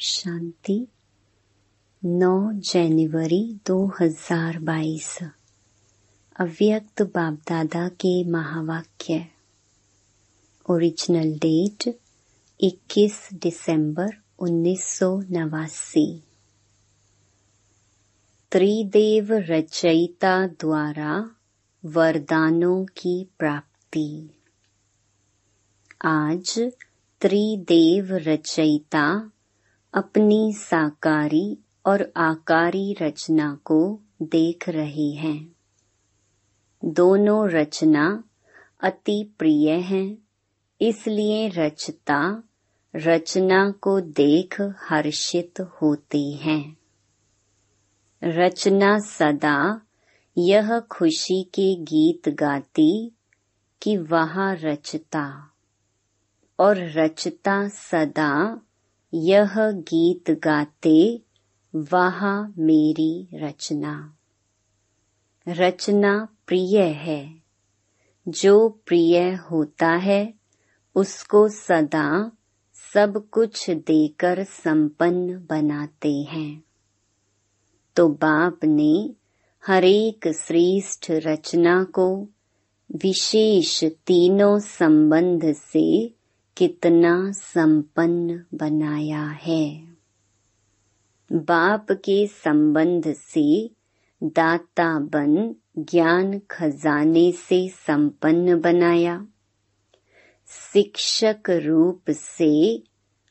शांति 9 जनवरी 2022 अव्यक्त बाप दादा के महावाक्य। ओरिजिनल डेट 21 दिसंबर उन्नीस सौ नवासी। त्रिदेव रचयिता द्वारा वरदानों की प्राप्ति। आज त्रिदेव रचयिता अपनी साकारी और आकारी रचना को देख रहे हैं। दोनों रचना अति प्रिय हैं, इसलिए रचता, रचना को देख हर्षित होते हैं। रचना सदा यह खुशी के गीत गाती कि वह रचता, और रचता सदा यह गीत गाते वहा मेरी रचना। रचना प्रिय है। जो प्रिय होता है, उसको सदा सब कुछ देकर संपन्न बनाते हैं। तो बाप ने हरेक श्रेष्ठ रचना को विशेष तीनों संबंध से कितना संपन्न बनाया है। बाप के संबंध से दाता बन ज्ञान खजाने से संपन्न बनाया। शिक्षक रूप से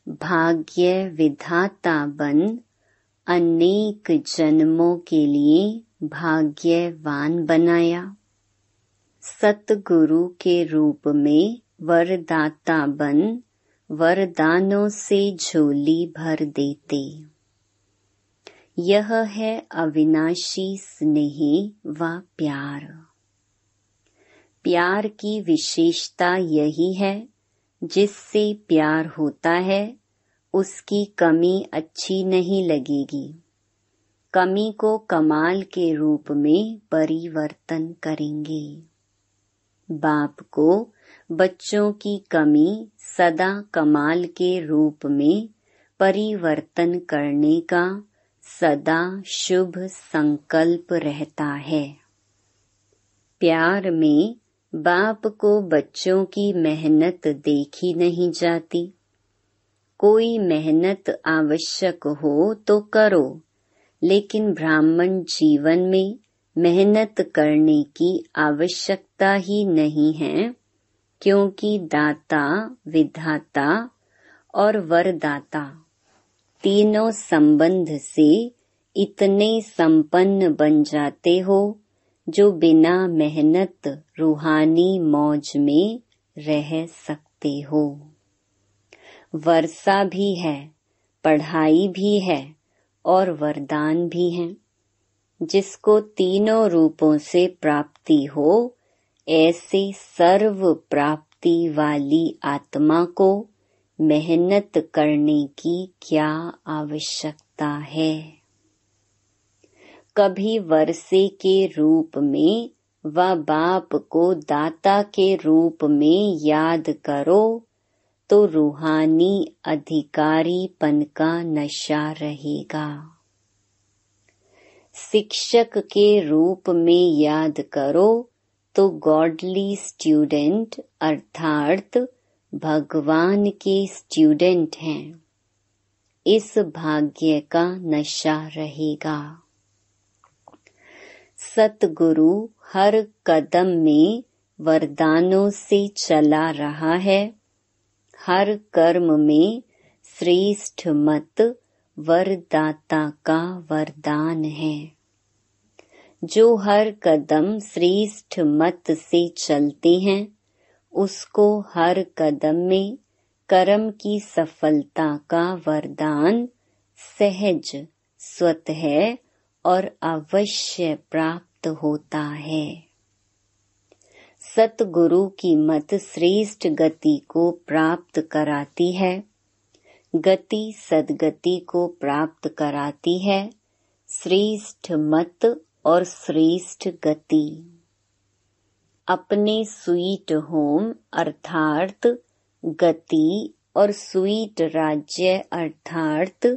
भाग्य विधाता बन अनेक जन्मों के लिए भाग्यवान बनाया। सतगुरु के रूप में वरदाता बन, वरदानों से झोली भर देते। यह है अविनाशी स्नेह व प्यार। प्यार की विशेषता यही है, जिससे प्यार होता है, उसकी कमी अच्छी नहीं लगेगी। कमी को कमाल के रूप में परिवर्तन करेंगे। बाप को बच्चों की कमी सदा कमाल के रूप में परिवर्तन करने का सदा शुभ संकल्प रहता है। प्यार में बाप को बच्चों की मेहनत देखी नहीं जाती। कोई मेहनत आवश्यक हो तो करो, लेकिन ब्राह्मण जीवन में मेहनत करने की आवश्यकता ही नहीं है। क्योंकि दाता, विधाता और वरदाता तीनों संबंध से इतने संपन्न बन जाते हो, जो बिना मेहनत, रूहानी मौज में रह सकते हो। वर्षा भी है, पढ़ाई भी है और वरदान भी है। जिसको तीनों रूपों से प्राप्ति हो ऐसे सर्व प्राप्ति वाली आत्मा को मेहनत करने की क्या आवश्यकता है? कभी वर्षे के रूप में व बाप को दाता के रूप में याद करो तो रूहानी अधिकारीपन का नशा रहेगा। शिक्षक के रूप में याद करो तो गॉडली स्टूडेंट अर्थात भगवान के स्टूडेंट हैं। इस भाग्य का नशा रहेगा। सतगुरु हर कदम में वरदानों से चला रहा है। हर कर्म में श्रेष्ठ मत वरदाता का वरदान है। जो हर कदम श्रेष्ठ मत से चलते हैं, उसको हर कदम में कर्म की सफलता का वरदान सहज, स्वत है और अवश्य प्राप्त होता है। सतगुरु की मत श्रेष्ठ गति को प्राप्त कराती है, गति सदगति को प्राप्त कराती है, श्रेष्ठ मत और श्रेष्ठ गति। अपने स्वीट होम अर्थात गति और स्वीट राज्य अर्थात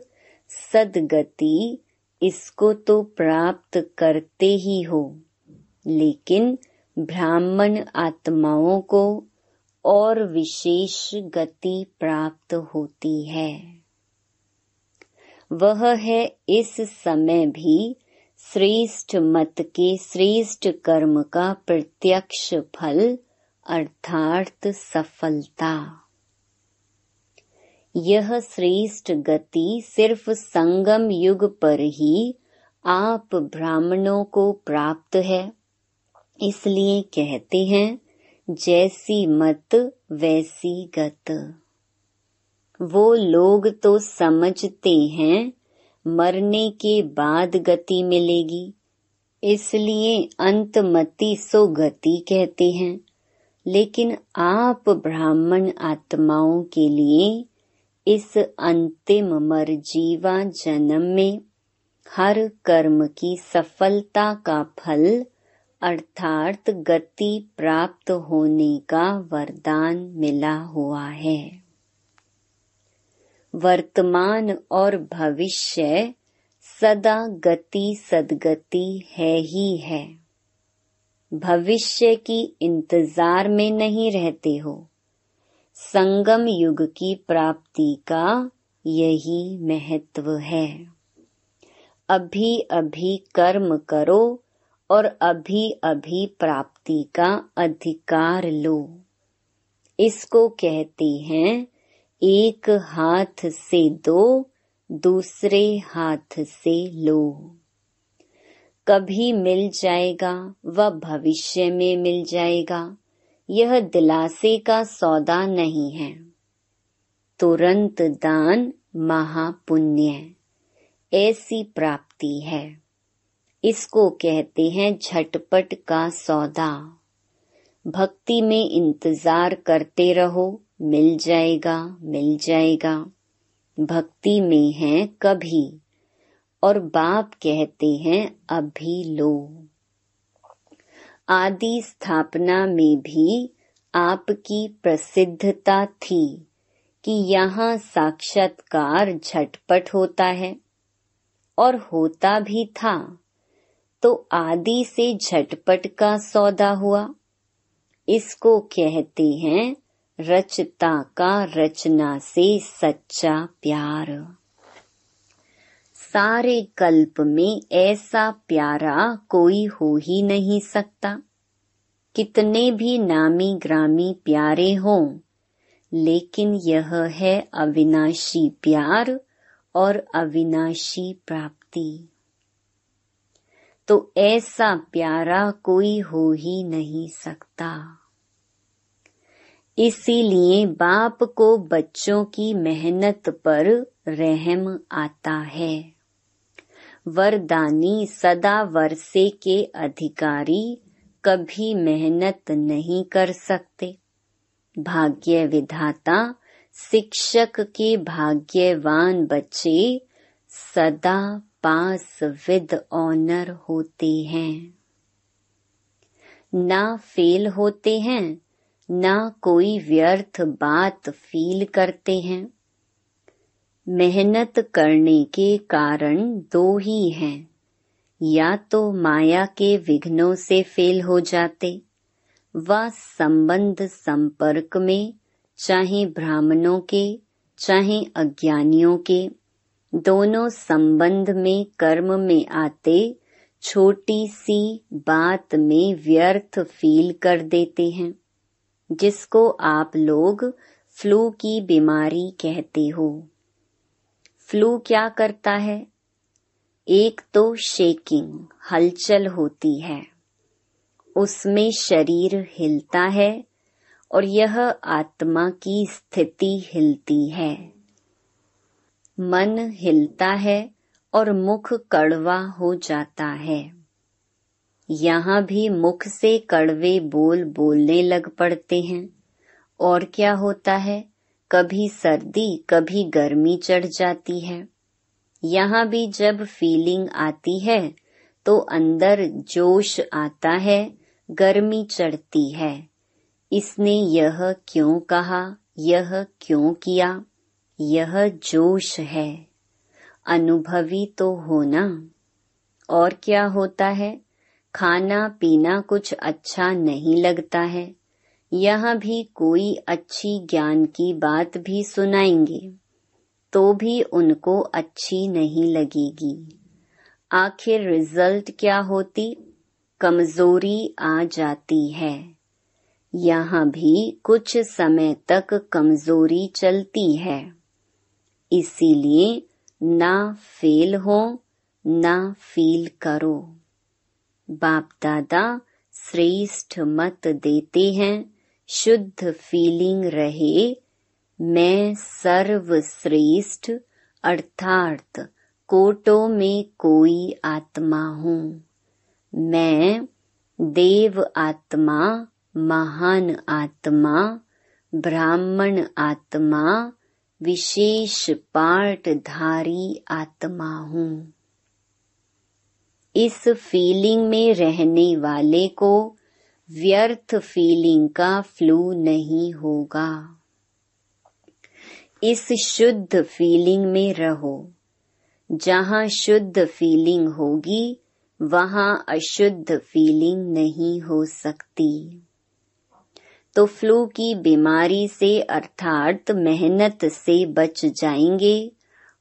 सदगति, इसको तो प्राप्त करते ही हो। लेकिन ब्राह्मण आत्माओं को और विशेष गति प्राप्त होती है। वह है इस समय भी श्रेष्ठ मत के श्रेष्ठ कर्म का प्रत्यक्ष फल अर्थात सफलता। यह श्रेष्ठ गति सिर्फ़ संगम युग पर ही आप ब्राह्मणों को प्राप्त है। इसलिए कहते हैं, जैसी मत, वैसी गत। वो लोग तो समझते हैं मरने के बाद गति मिलेगी। इसलिए अंतमति सो गति कहते हैं। लेकिन आप ब्राह्मण आत्माओं के लिए इस अंतिम मरजीवा जन्म में हर कर्म की सफलता का फल, अर्थात गति प्राप्त होने का वरदान मिला हुआ है। वर्तमान और भविष्य सदा गति सदगति है ही है। भविष्य की इंतज़ार में नहीं रहते हो। संगम युग की प्राप्ति का यही महत्व है। अभी अभी कर्म करो और अभी अभी प्राप्ति का अधिकार लो। इसको कहते हैं एक हाथ से दो, दूसरे हाथ से लो। कभी मिल जाएगा व भविष्य में मिल जाएगा। यह दिलासे का सौदा नहीं है। तुरंत दान महापुण्य। ऐसी प्राप्ति है। इसको कहते हैं झटपट का सौदा। भक्ति में इंतज़ार करते रहो। मिल जाएगा मिल जाएगा। भक्ति में है कभी, और बाप कहते हैं अभी लो। आदि स्थापना में भी आपकी प्रसिद्धता थी कि यहाँ साक्षात्कार झटपट होता है, और होता भी था। तो आदि से झटपट का सौदा हुआ। इसको कहते हैं रचता का रचना से सच्चा प्यार। सारे कल्प में ऐसा प्यारा कोई हो ही नहीं सकता। कितने भी नामी ग्रामी प्यारे हों, लेकिन यह है अविनाशी प्यार और अविनाशी प्राप्ति। तो ऐसा प्यारा कोई हो ही नहीं सकता। इसीलिए बाप को बच्चों की मेहनत पर रहम आता है। वरदानी सदा वर्षे के अधिकारी कभी मेहनत नहीं कर सकते। भाग्य विधाता शिक्षक के भाग्यवान बच्चे सदा पास विद ऑनर होते हैं। ना फेल होते हैं ना कोई व्यर्थ बात फील करते हैं। मेहनत करने के कारण दो ही हैं। या तो माया के विघ्नों से फेल हो जाते, व संबंध संपर्क में, चाहे ब्राह्मणों के, चाहे अज्ञानियों के, दोनों संबंध में कर्म में आते, छोटी सी बात में व्यर्थ फील कर देते हैं। जिसको आप लोग फ्लू की बीमारी कहते हो। फ्लू क्या करता है? एक तो शेकिंग हलचल होती है। उसमें शरीर हिलता है और यह आत्मा की स्थिति हिलती है। मन हिलता है और मुख कड़वा हो जाता है। यहाँ भी मुख से कड़वे बोल बोलने लग पड़ते हैं। और क्या होता है? कभी सर्दी, कभी गर्मी चढ़ जाती है। यहाँ भी जब फीलिंग आती है तो अंदर जोश आता है, गर्मी चढ़ती है। इसने यह क्यों कहा? यह क्यों किया? यह जोश है। अनुभवी तो होना। और क्या होता है? खाना पीना कुछ अच्छा नहीं लगता है। यह भी कोई अच्छी ज्ञान की बात भी सुनाएँगे तो भी उनको अच्छी नहीं लगेगी। आखिर रिज़ल्ट क्या होती? कमज़ोरी आ जाती है। यहाँ भी कुछ समय तक कमज़ोरी चलती है। इसीलिए ना फेल हो, ना फील करो। बाप दादा श्रेष्ठ मत देते हैं, शुद्ध फीलिंग रहे, मैं सर्वश्रेष्ठ, अर्थात कोटों में कोई आत्मा हूँ। मैं देव आत्मा, महान आत्मा, ब्राह्मण आत्मा, विशेष पाठधारी आत्मा हूँ। इस फीलिंग में रहने वाले को व्यर्थ फीलिंग का फ्लू नहीं होगा। इस शुद्ध फीलिंग में रहो। जहाँ शुद्ध फीलिंग होगी, वहाँ अशुद्ध फीलिंग नहीं हो सकती। तो फ्लू की बीमारी से अर्थात मेहनत से बच जाएँगे।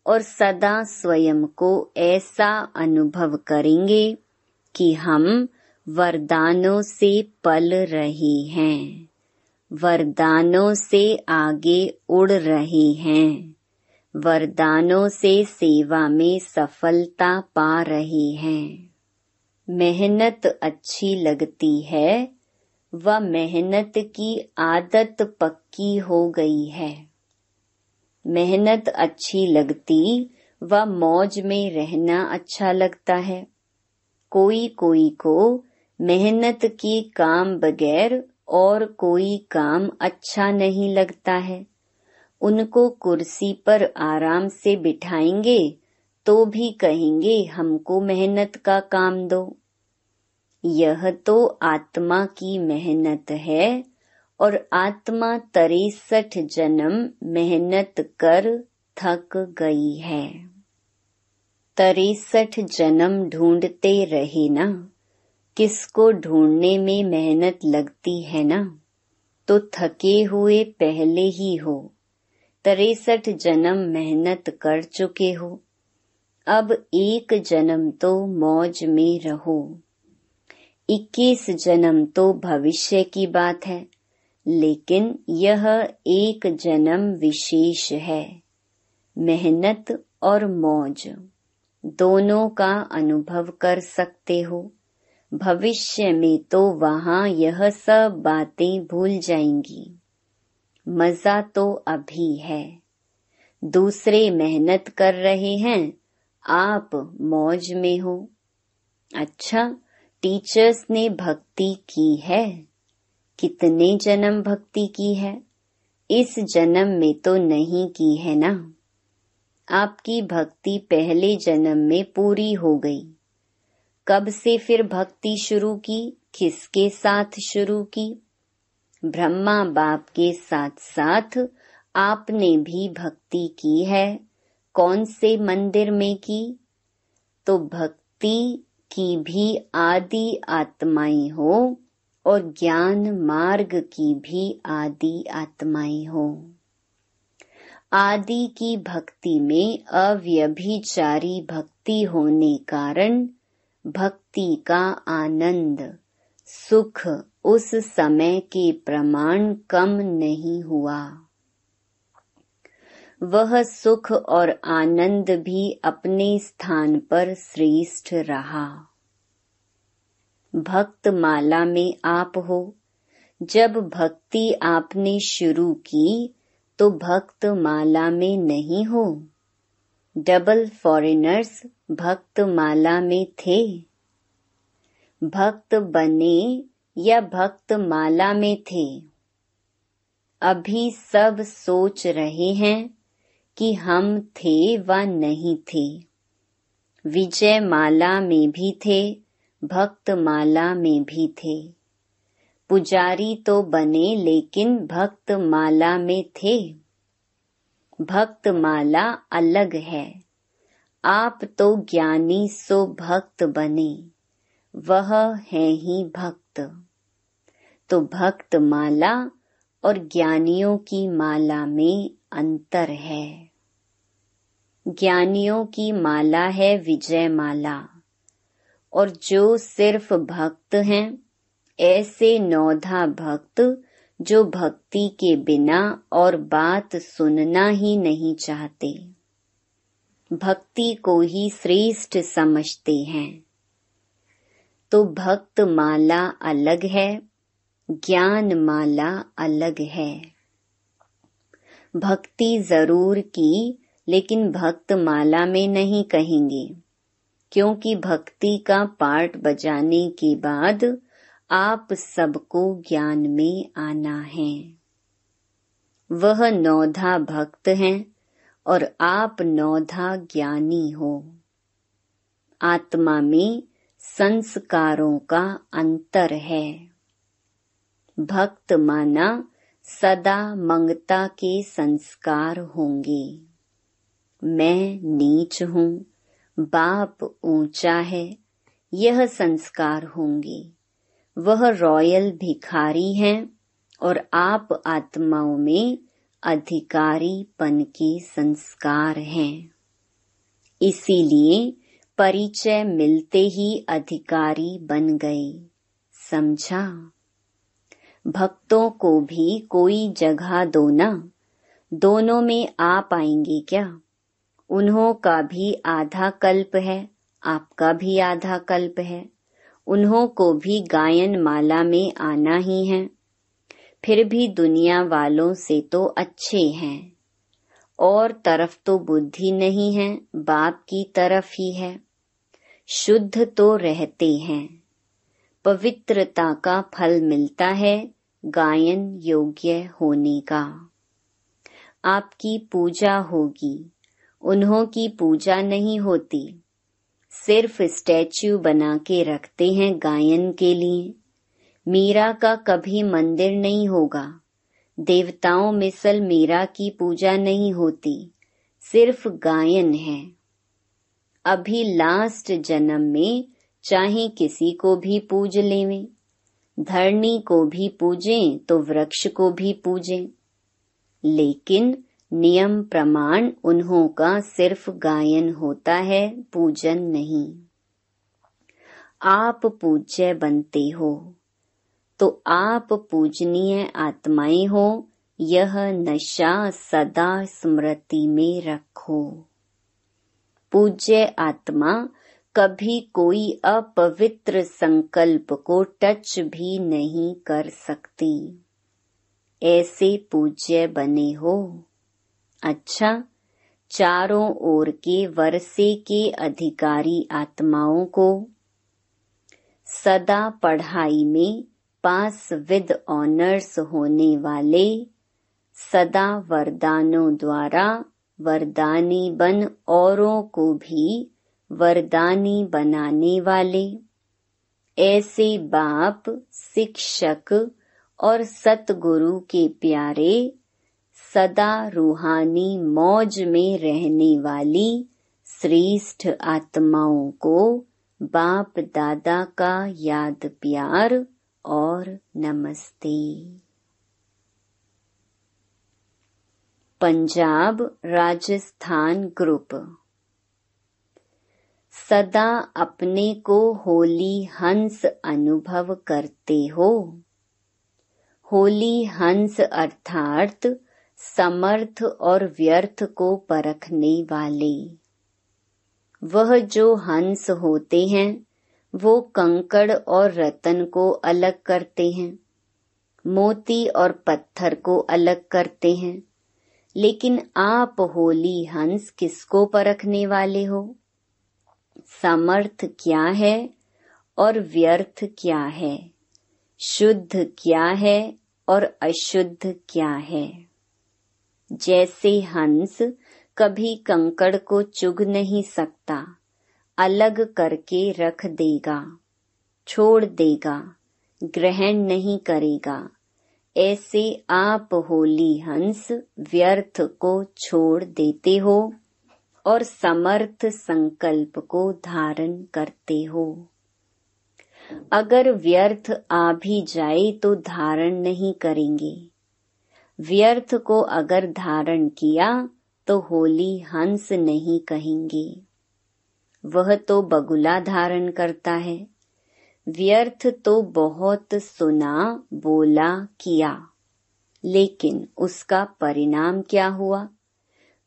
और सदा स्वयं को ऐसा अनुभव करेंगे कि हम वरदानों से पल रहे हैं, वरदानों से आगे उड़ रहे हैं, वरदानों से सेवा में सफलता पा रहे हैं। मेहनत अच्छी लगती है व मेहनत की आदत पक्की हो गई है। मेहनत अच्छी लगती व मौज में रहना अच्छा लगता है। कोई कोई को मेहनत की काम बगैर और कोई काम अच्छा नहीं लगता है। उनको कुर्सी पर आराम से बिठाएँगे तो भी कहेंगे, हमको मेहनत का काम दो। यह तो आत्मा की मेहनत है। और आत्मा तिरसठ जन्म मेहनत कर थक गई है। तिरसठ जन्म ढूंढते रहे ना। किसको ढूँढने में मेहनत लगती है ना? तो थके हुए पहले ही हो। तिरसठ जन्म मेहनत कर चुके हो। अब एक जन्म तो मौज में रहो। इक्कीस जन्म तो भविष्य की बात है। लेकिन यह एक जन्म विशेष है, मेहनत और मौज। दोनों का अनुभव कर सकते हो। भविष्य में तो वहाँ यह सब बातें भूल जाएँगी। मज़ा तो अभी है। दूसरे मेहनत कर रहे हैं, आप मौज में हो। अच्छा टीचर्स ने भक्ति की है। कितने जन्म भक्ति की है? इस जन्म में तो नहीं की है ना? आपकी भक्ति पहले जन्म में पूरी हो गई। कब से फिर भक्ति शुरू की? किसके साथ शुरू की? ब्रह्मा बाप के साथ साथ आपने भी भक्ति की है। कौन से मंदिर में की? तो भक्ति की भी आदि आत्माएँ हो और ज्ञान मार्ग की भी आदि आत्माएँ हो। आदि की भक्ति में अव्यभिचारी भक्ति होने कारण भक्ति का आनंद, सुख उस समय के प्रमाण कम नहीं हुआ। वह सुख और आनंद भी अपने स्थान पर श्रेष्ठ रहा। भक्त माला में आप हो। जब भक्ति आपने शुरू की तो भक्त माला में नहीं हो। डबल फॉरेनर्स भक्त माला में थे। भक्त बने या भक्त माला में थे। अभी सब सोच रहे हैं कि हम थे व नहीं थे। विजय माला में भी थे भक्त माला में भी थे। पुजारी तो बने, लेकिन भक्त माला में थे। भक्त माला अलग है। आप तो ज्ञानी, सो भक्त बने। वह है ही भक्त। तो भक्त माला और ज्ञानियों की माला में अंतर है। ज्ञानियों की माला है विजय माला और जो सिर्फ़ भक्त हैं, ऐसे नौधा भक्त जो भक्ति के बिना और बात सुनना ही नहीं चाहते। भक्ति को ही श्रेष्ठ समझते हैं। तो भक्त माला अलग है, ज्ञान माला अलग है। भक्ति ज़रूर की, लेकिन भक्त माला में नहीं कहेंगे। क्योंकि भक्ति का पाठ बजाने के बाद आप सबको ज्ञान में आना है। वह नौधा भक्त हैं और आप नौधा ज्ञानी हो। आत्मा में संस्कारों का अंतर है। भक्त माना सदा मंगता के संस्कार होंगे। मैं नीच हूँ बाप ऊँचा है, यह संस्कार होंगे। वह रॉयल भिखारी हैं और आप आत्माओं में अधिकारीपन के संस्कार हैं। इसीलिए परिचय मिलते ही अधिकारी बन गए। समझा? भक्तों को भी कोई जगह दो ना। दोनों में आप आएँगे क्या? उन्हों का भी आधा कल्प है, आपका भी आधा कल्प है। उन्हों को भी गायन माला में आना ही है। फिर भी दुनिया वालों से तो अच्छे हैं। और तरफ़ तो बुद्धि नहीं है, बाप की तरफ़ ही है। शुद्ध तो रहते हैं। पवित्रता का फल मिलता है गायन योग्य होने का। आपकी पूजा होगी। उन्हों की पूजा नहीं होती। सिर्फ़ स्टैच्यू बना के रखते हैं गायन के लिए। मीरा का कभी मंदिर नहीं होगा। देवताओं मिसल मीरा की पूजा नहीं होती। सिर्फ़ गायन है। अभी लास्ट जन्म में चाहे किसी को भी पूज लेवें। धरणी को भी पूजें तो वृक्ष को भी पूजें। लेकिन नियम प्रमाण उन्हों का सिर्फ़ गायन होता है, पूजन नहीं। आप पूज्य बनते हो तो आप पूजनीय आत्माएँ हो, यह नशा सदा स्मृति में रखो। पूज्य आत्मा कभी कोई अपवित्र संकल्प को टच भी नहीं कर सकती। ऐसे पूज्य बने हो। अच्छा चारों ओर के वर्षे के अधिकारी आत्माओं को सदा पढ़ाई में पास विद ऑनर्स होने वाले सदा वरदानों द्वारा वरदानी बन औरों को भी वरदानी बनाने वाले। ऐसे बाप, शिक्षक और सतगुरु के प्यारे सदा रूहानी मौज में रहने वाली श्रेष्ठ आत्माओं को बाप दादा का याद प्यार और नमस्ते। पंजाब राजस्थान ग्रुप। सदा अपने को होली हंस अनुभव करते हो। होली हंस अर्थात समर्थ और व्यर्थ को परखने वाले। वह जो हंस होते हैं, वो कंकड़ और रतन को अलग करते हैं। मोती और पत्थर को अलग करते हैं। लेकिन आप होली हंस किसको परखने वाले हो? समर्थ क्या है और व्यर्थ क्या है? शुद्ध क्या है और अशुद्ध क्या है? जैसे हंस कभी कंकड़ को चुग नहीं सकता, अलग करके रख देगा, छोड़ देगा, ग्रहण नहीं करेगा। ऐसे आप होली हंस व्यर्थ को छोड़ देते हो और समर्थ संकल्प को धारण करते हो। अगर व्यर्थ आ भी जाए तो धारण नहीं करेंगे। व्यर्थ को अगर धारण किया तो होली हंस नहीं कहेंगे। वह तो बगुला धारण करता है। व्यर्थ तो बहुत सुना, बोला, किया। लेकिन उसका परिणाम क्या हुआ?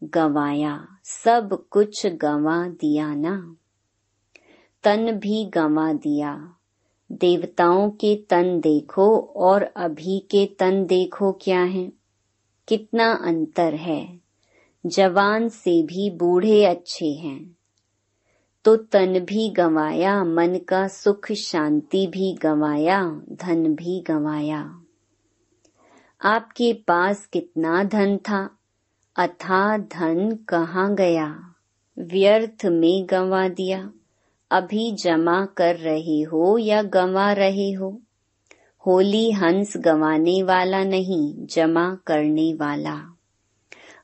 गवाया, सब कुछ गवा दिया ना। तन भी गवा दिया। देवताओं के तन देखो और अभी के तन देखो क्या है? कितना अंतर है। जवान से भी बूढ़े अच्छे हैं। तो तन भी गंवाया, मन का सुख शांति भी गंवाया, धन भी गंवाया। आपके पास कितना धन था? अथा धन कहाँ गया? व्यर्थ में गंवा दिया। अभी जमा कर रहे हो या गंवा रहे हो? होली हंस गंवाने वाला नहीं, जमा करने वाला।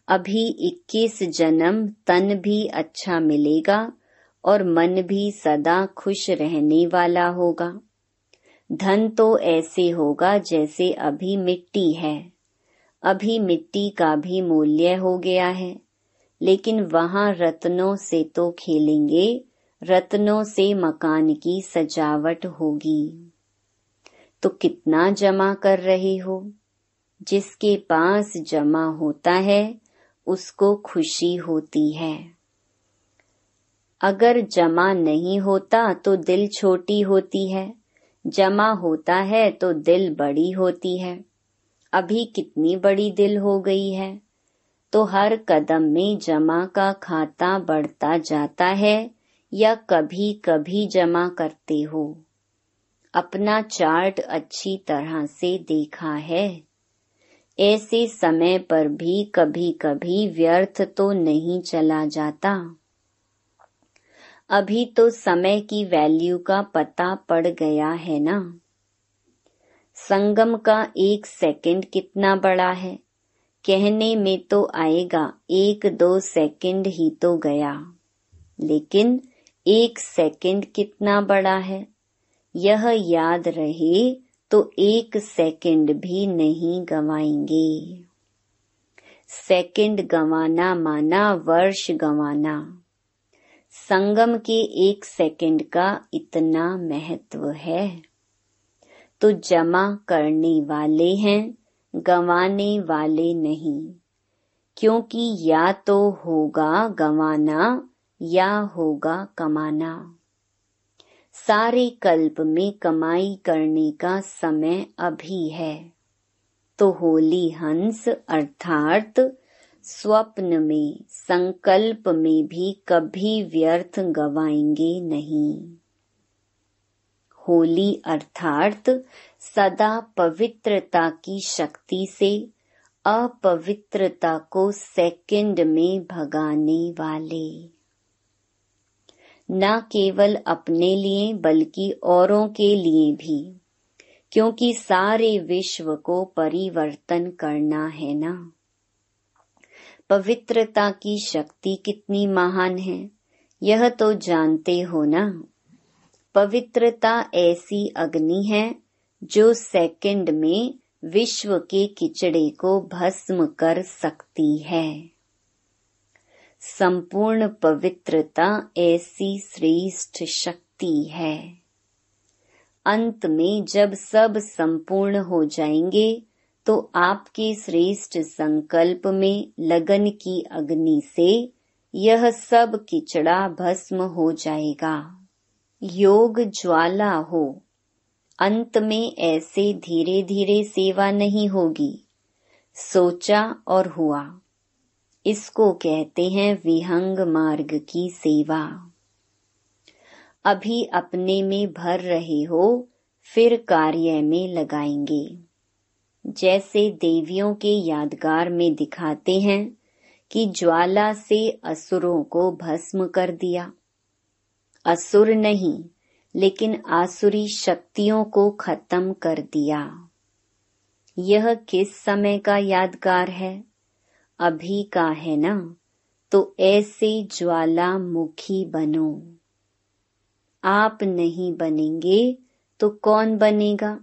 अभी 21 जन्म, तन भी अच्छा मिलेगा और मन भी सदा खुश रहने वाला होगा। धन तो ऐसे होगा जैसे अभी मिट्टी है। अभी मिट्टी का भी मूल्य हो गया है, लेकिन वहाँ रत्नों से तो खेलेंगे, रत्नों से मकान की सजावट होगी। तो कितना जमा कर रहे हो? जिसके पास जमा होता है, उसको खुशी होती है। अगर जमा नहीं होता तो दिल छोटी होती है। जमा होता है तो दिल बड़ी होती है। अभी कितनी बड़ी दिल हो गई है? तो हर कदम में जमा का खाता बढ़ता जाता है या कभी कभी जमा करते हो? अपना चार्ट अच्छी तरह से देखा है। ऐसे समय पर भी कभी कभी व्यर्थ तो नहीं चला जाता। अभी तो समय की वैल्यू का पता पड़ गया है ना। संगम का एक सेकंड कितना बड़ा है? कहने में तो आएगा एक दो सेकंड ही तो गया। लेकिन एक सेकंड कितना बड़ा है? यह याद रहे तो एक सेकंड भी नहीं गवाएँगे। सेकंड गवाना माना वर्ष गवाना। संगम के एक सेकंड का इतना महत्व है। तो जमा करने वाले हैं, गवाने वाले नहीं। क्योंकि या तो होगा गवाना या होगा कमाना। सारे कल्प में कमाई करने का समय अभी है। तो होली हंस अर्थात स्वप्न में, संकल्प में भी कभी व्यर्थ गवाएँगे नहीं। होली अर्थात सदा पवित्रता की शक्ति से, अपवित्रता को सेकंड में भगाने वाले। न केवल अपने लिए, बल्कि औरों के लिए भी। क्योंकि सारे विश्व को परिवर्तन करना है ना? पवित्रता की शक्ति कितनी महान है, यह तो जानते हो ना? पवित्रता ऐसी अग्नि है, जो सेकंड में विश्व के किचड़े को भस्म कर सकती है। संपूर्ण पवित्रता ऐसी श्रेष्ठ शक्ति है। अंत में जब सब संपूर्ण हो जाएँगे तो आपके श्रेष्ठ संकल्प में लगन की अग्नि से यह सब किचड़ा भस्म हो जाएगा। योग ज्वाला हो। अंत में ऐसे धीरे धीरे सेवा नहीं होगी। सोचा और हुआ। इसको कहते हैं विहंग मार्ग की सेवा। अभी अपने में भर रहे हो, फिर कार्य में लगाएँगे। जैसे देवियों के यादगार में दिखाते हैं कि ज्वाला से असुरों को भस्म कर दिया। असुर नहीं, लेकिन आसुरी शक्तियों को खत्म कर दिया। यह किस समय का यादगार है? अभी का है ना? तो ऐसे ज्वालामुखी बनो। आप नहीं बनेंगे तो कौन बनेगा?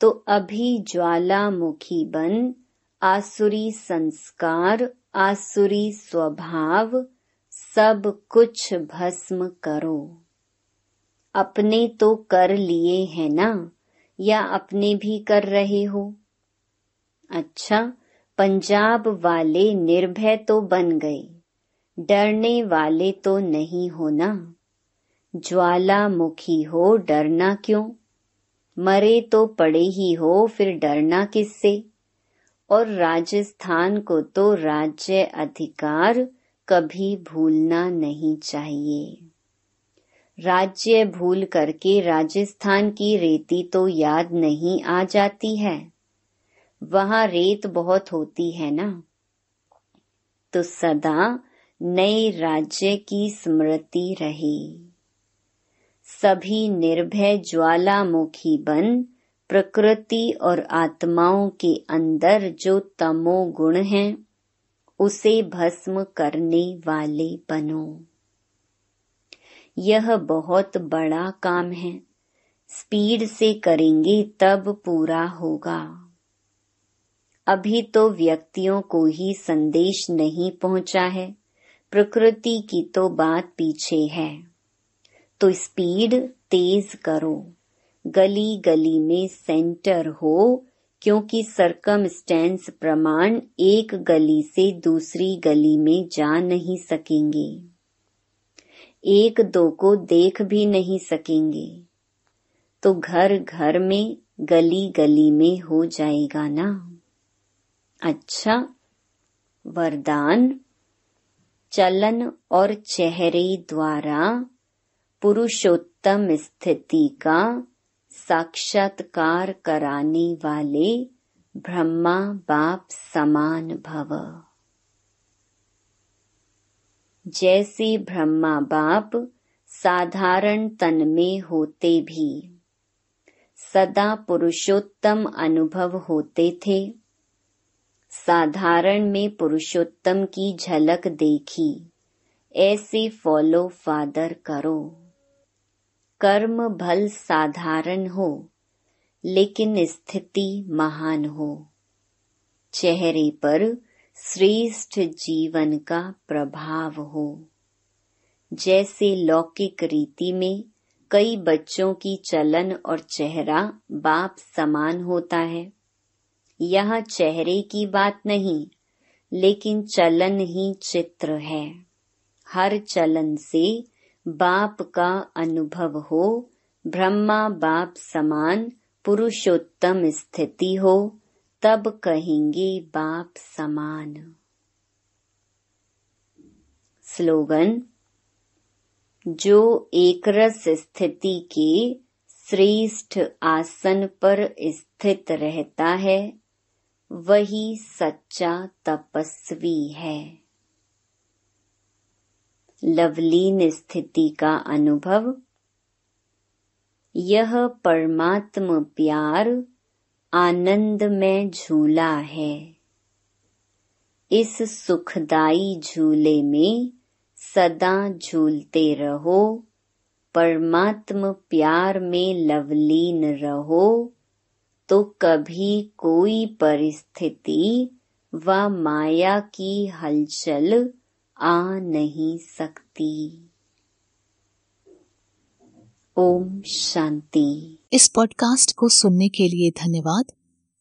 तो अभी ज्वालामुखी बन, आसुरी संस्कार, आसुरी स्वभाव, सब कुछ भस्म करो। अपने तो कर लिए हैं ना? या अपने भी कर रहे हो? अच्छा पंजाब वाले निर्भय तो बन गए, डरने वाले तो नहीं हो ना। ज्वालामुखी हो, डरना क्यों? मरे तो पड़े ही हो, फिर डरना किससे? और राजस्थान को तो राज्य अधिकार कभी भूलना नहीं चाहिए। राज्य भूल करके राजस्थान की रेती तो याद नहीं आ जाती है। वहाँ रेत बहुत होती है ना? तो सदा नए राज्य की स्मृति रहे। सभी निर्भय ज्वालामुखी बन प्रकृति और आत्माओं के अंदर जो तमो गुण है, उसे भस्म करने वाले बनो। यह बहुत बड़ा काम है। स्पीड से करेंगे तब पूरा होगा। अभी तो व्यक्तियों को ही संदेश नहीं पहुँचा है। प्रकृति की तो बात पीछे है। तो स्पीड तेज करो। गली गली में सेंटर हो, क्योंकि सरकम स्टैंड प्रमाण एक गली से दूसरी गली में जा नहीं सकेंगे। एक दो को देख भी नहीं सकेंगे। तो घर घर में गली गली में हो जाएगा ना? अच्छा वरदान, चलन और चेहरे द्वारा पुरुषोत्तम स्थिति का साक्षात्कार कराने वाले ब्रह्मा बाप समान भव। जैसे ब्रह्मा बाप साधारण तन में होते भी, सदा पुरुषोत्तम अनुभव होते थे। साधारण में पुरुषोत्तम की झलक देखी। ऐसे फॉलो फादर करो। कर्म भल साधारण हो, लेकिन स्थिति महान हो। चेहरे पर श्रेष्ठ जीवन का प्रभाव हो। जैसे लौकिक रीति में कई बच्चों की चलन और चेहरा बाप समान होता है। यहाँ चेहरे की बात नहीं, लेकिन चलन ही चित्र है। हर चलन से बाप का अनुभव हो, ब्रह्मा बाप समान, पुरुषोत्तम स्थिति हो, तब कहेंगे बाप समान। स्लोगन, जो एकरस स्थिति के श्रेष्ठ आसन पर स्थित रहता है वही सच्चा तपस्वी है। लवलीन स्थिति का अनुभव, यह परमात्म प्यार आनंद में झूला है। इस सुखदाई झूले में सदा झूलते रहो, परमात्म प्यार में लवलीन रहो। तो कभी कोई परिस्थिति व माया की हलचल आ नहीं सकती। ओम शांति। इस पॉडकास्ट को सुनने के लिए धन्यवाद।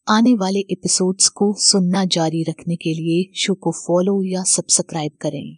आने वाले एपिसोड्स को सुनना जारी रखने के लिए शो को फॉलो या सब्सक्राइब करें।